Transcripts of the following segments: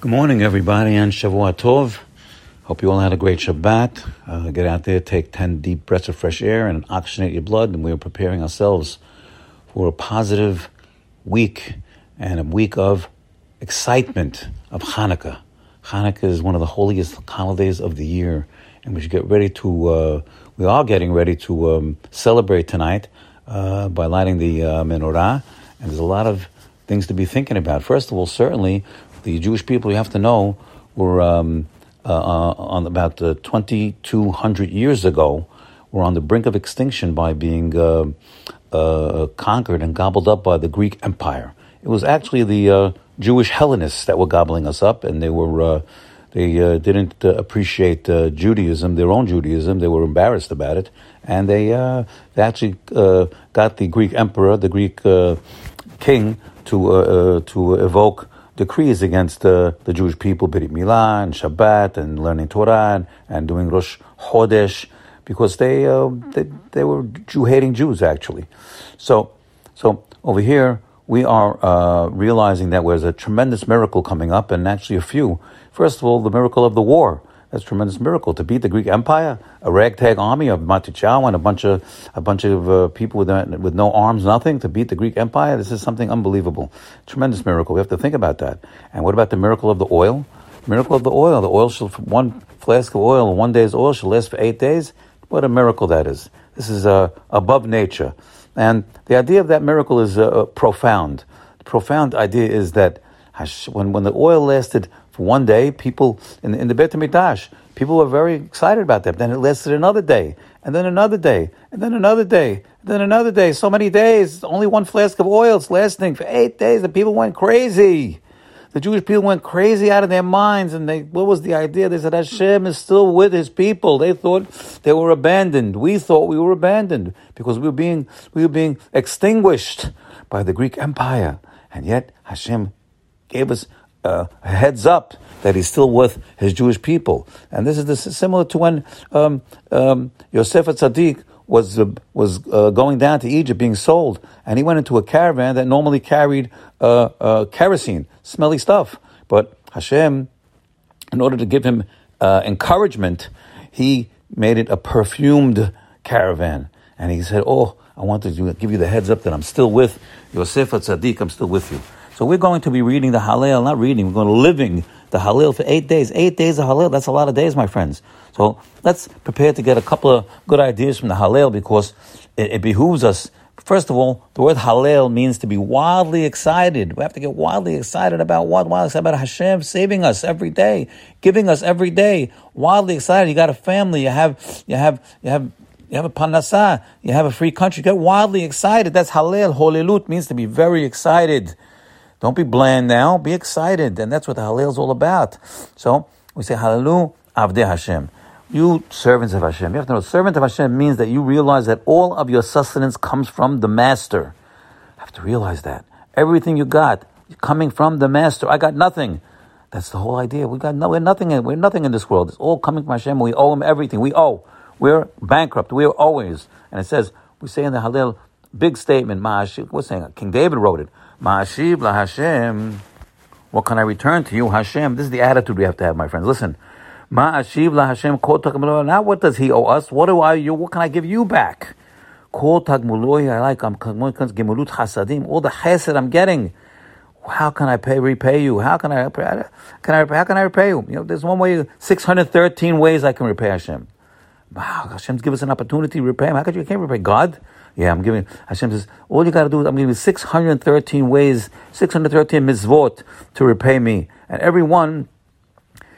Good morning, everybody, and Shavua Tov. Hope you all had a great Shabbat. Uh, get out there, take 10 deep breaths of fresh air, and oxygenate your blood. And we're preparing ourselves for a positive week and a week of excitement of Hanukkah. Hanukkah is one of the holiest holidays of the year, and we should get ready to, uh, we are getting ready to um, celebrate tonight uh, by lighting the uh, menorah. And there's a lot of things to be thinking about. First of all, certainly, the Jewish people, you have to know, were um, uh, uh on about uh, 2,200 years ago, were on the brink of extinction by being uh, uh, conquered and gobbled up by the Greek Empire. It was actually the uh, Jewish Hellenists that were gobbling us up, and they were they didn't appreciate Judaism, their own Judaism. They were embarrassed about it, and they they actually got the Greek emperor, the Greek king, to to evoke decrees against uh, the Jewish people, Brit Milah and Shabbat and learning Torah and, and doing Rosh Chodesh, because they, uh, they, they were Jew-hating Jews, actually. So, so over here, we are uh, realizing that there's a tremendous miracle coming up, and actually a few. First of all, the miracle of the war. That's a tremendous miracle to beat the Greek Empire, a ragtag army of Matityahu and a bunch of a bunch of uh, people with uh, with no arms, nothing to beat the Greek Empire. This is something unbelievable, tremendous miracle. We have to think about that. And what about the miracle of the oil? Miracle of the oil. The oil shall one flask of oil, one day's oil shall last for eight days. What a miracle that is! This is uh, above nature, and the idea of that miracle is uh, profound. The profound idea is that when when the oil lasted one day, people in, in the Beit HaMikdash, people were very excited about that. Then it lasted another day, and then another day, and then another day, and then another day. So many days, only one flask of oil is lasting for eight days. The people went crazy. The Jewish people went crazy out of their minds, and they, what was the idea? They said Hashem is still with His people. They thought they were abandoned. We thought we were abandoned because we were being we were being extinguished by the Greek Empire, and yet Hashem gave us uh, heads up that he's still with his Jewish people. And this is this similar to when um, um, Yosef Tzaddik was uh, was uh, going down to Egypt, being sold, and he went into a caravan that normally carried uh, uh kerosene, smelly stuff. But Hashem, in order to give him uh, encouragement, he made it a perfumed caravan, and he said, "Oh, I want to give you the heads up that I'm still with Yosef Tzaddik. I'm still with you." So we're going to be reading the Hallel, not reading, we're going to living the Hallel for eight days. Eight days of Hallel, that's a lot of days, my friends. So let's prepare to get a couple of good ideas from the Hallel because it, it behooves us. First of all, the word Hallel means to be wildly excited. We have to get wildly excited about what? Wildly excited about Hashem saving us every day, giving us every day. Wildly excited. You got a family. You have, you have, you have you have a panasa, you have a free country. Get wildly excited. That's halel. Holelut means to be very excited. Don't be bland now. Be excited. And that's what the Hallel is all about. So we say, Hallelu Avdei Hashem. You servants of Hashem. You have to know, servant of Hashem means that you realize that all of your sustenance comes from the Master. You have to realize that. Everything you got coming from the Master. I got nothing. That's the whole idea. We got no, we're nothing. In, we're nothing in this world. It's all coming from Hashem. We owe Him everything. We owe. We're bankrupt. We're always. And it says we say in the Hallel, big statement. Ma'ash, we're saying King David wrote it. Ma'ashiv la Hashem. What can I return to you, Hashem? This is the attitude we have to have, my friends. Listen. Ma'ashiv la Hashem Now what does he owe us? What do I you what can I give you back? Kol tagmuloi, I like I'm gemulut chasadim, all the chesed I'm getting. How can I pay repay you? How can I can I how can I repay you? You know, there's one way, 613 ways I can repay Hashem. Wow, Hashem's give us an opportunity to repay him. How could you can't repay God? Yeah, I'm giving, Hashem says, all you got to do is I'm giving you 613 ways, 613 mitzvot to repay me. And every one,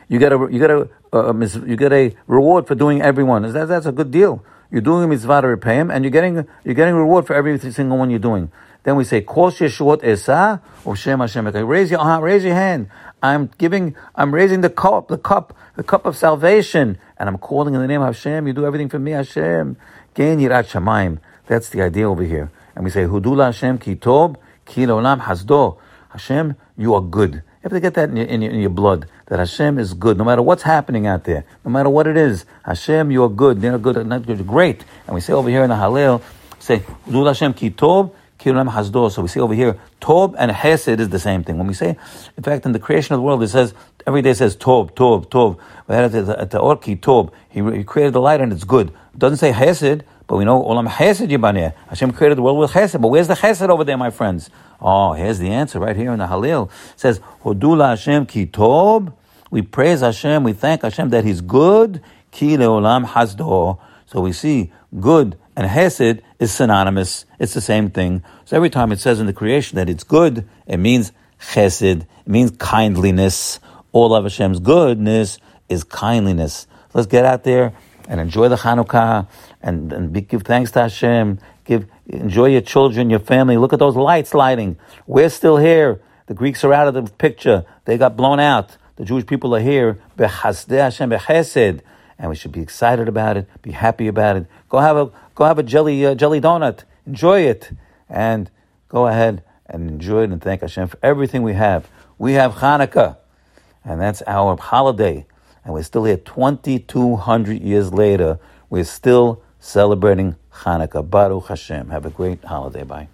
you get a, you get a, a, you get a reward for doing every one. That, that's a good deal. You're doing a mitzvah to repay him, and you're getting, you're getting a reward for every single one you're doing. Then we say, Kos Yeshuot Esa, or Shem Hashem. Raise your hand, raise your hand. I'm giving, I'm raising the cup, the cup, the cup of salvation, and I'm calling in the name of Hashem. You do everything for me, Hashem. Gain Yirat Shamayim. That's the idea over here. And we say, Hudula Hashem ki tob, ki olam hasdo. Hashem, you are good. You have to get that in your, in, your, in your, blood, that Hashem is good, no matter what's happening out there, no matter what it is. Hashem, you are good. They're good, not good, great. And we say over here in the Hallel, say, Hudula Hashem ki tob, So we see over here, Tob and Hesed is the same thing. When we say, in fact, in the creation of the world, it says, every day it says Tob, Tob, Tob. At the Orki, Tob. He, he created the light and it's good. It doesn't say Hesed, but we know Olam Chesed Yibaneh. Hashem created the world with Chesed. But where's the Chesed over there, my friends? Oh, here's the answer right here in the Halil. It says, Hodula Hashem ki Tob. We praise Hashem. We thank Hashem that He's good. Ki leolam hasdo. So we see good and Hesed is synonymous. It's the same thing. So every time it says in the creation that it's good, it means Chesed. It means kindliness. All of Hashem's goodness is kindliness. Let's get out there and enjoy the Hanukkah and, and be, give thanks to Hashem. Give, enjoy your children, your family. Look at those lights lighting. We're still here. The Greeks are out of the picture. They got blown out. The Jewish people are here. Hashem. And we should be excited about it, be happy about it. Go have a, go have a jelly, uh, jelly donut. Enjoy it. And go ahead and enjoy it and thank Hashem for everything we have. We have Hanukkah. And that's our holiday and we're still here 2,200 years later. We're still celebrating Hanukkah. Baruch Hashem. Have a great holiday. Bye.